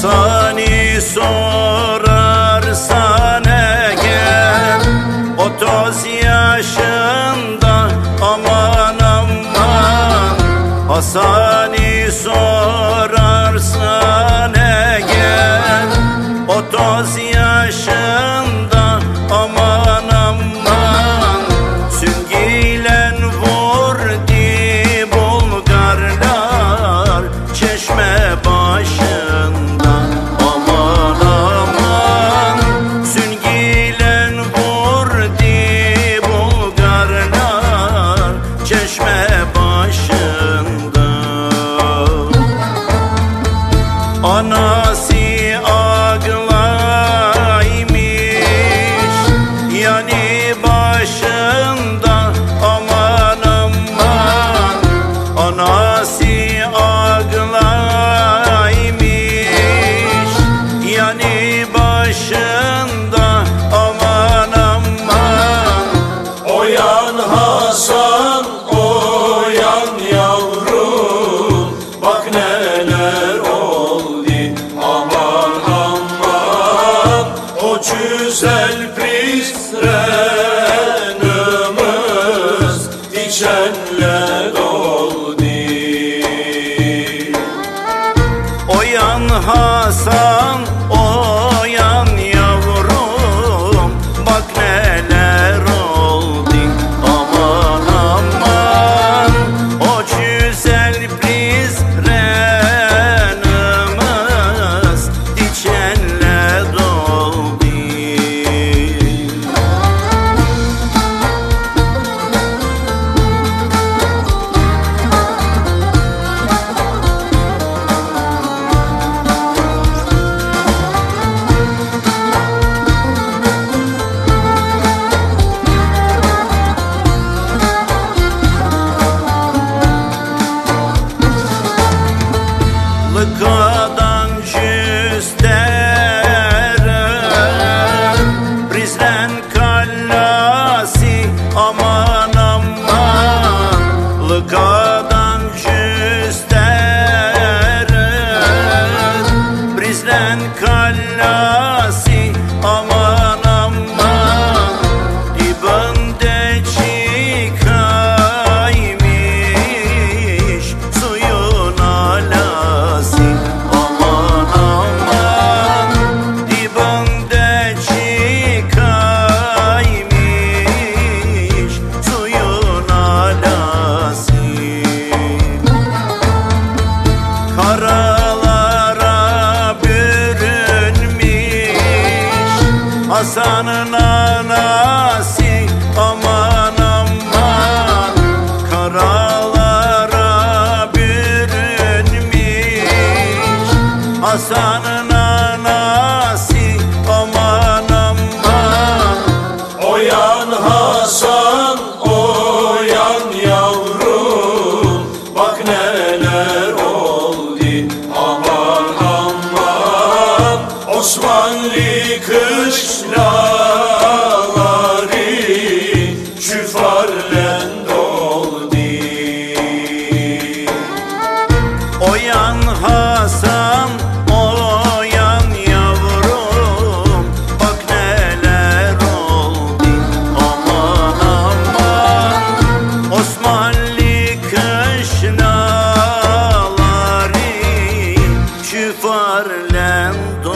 Sani sorarsan eğer Otuz yaşında aman aman. Hasani sorarsan güzel prisren ömür Hasan'ın anası aman aman Karalara bürünmüş. Hasan'ın Osmanlı kışlaları şüfarlen doldu. O yan Hasan o yan yavrum Bak neler oldu. Aman aman Osmanlı kışlaları şüfarlen doldu.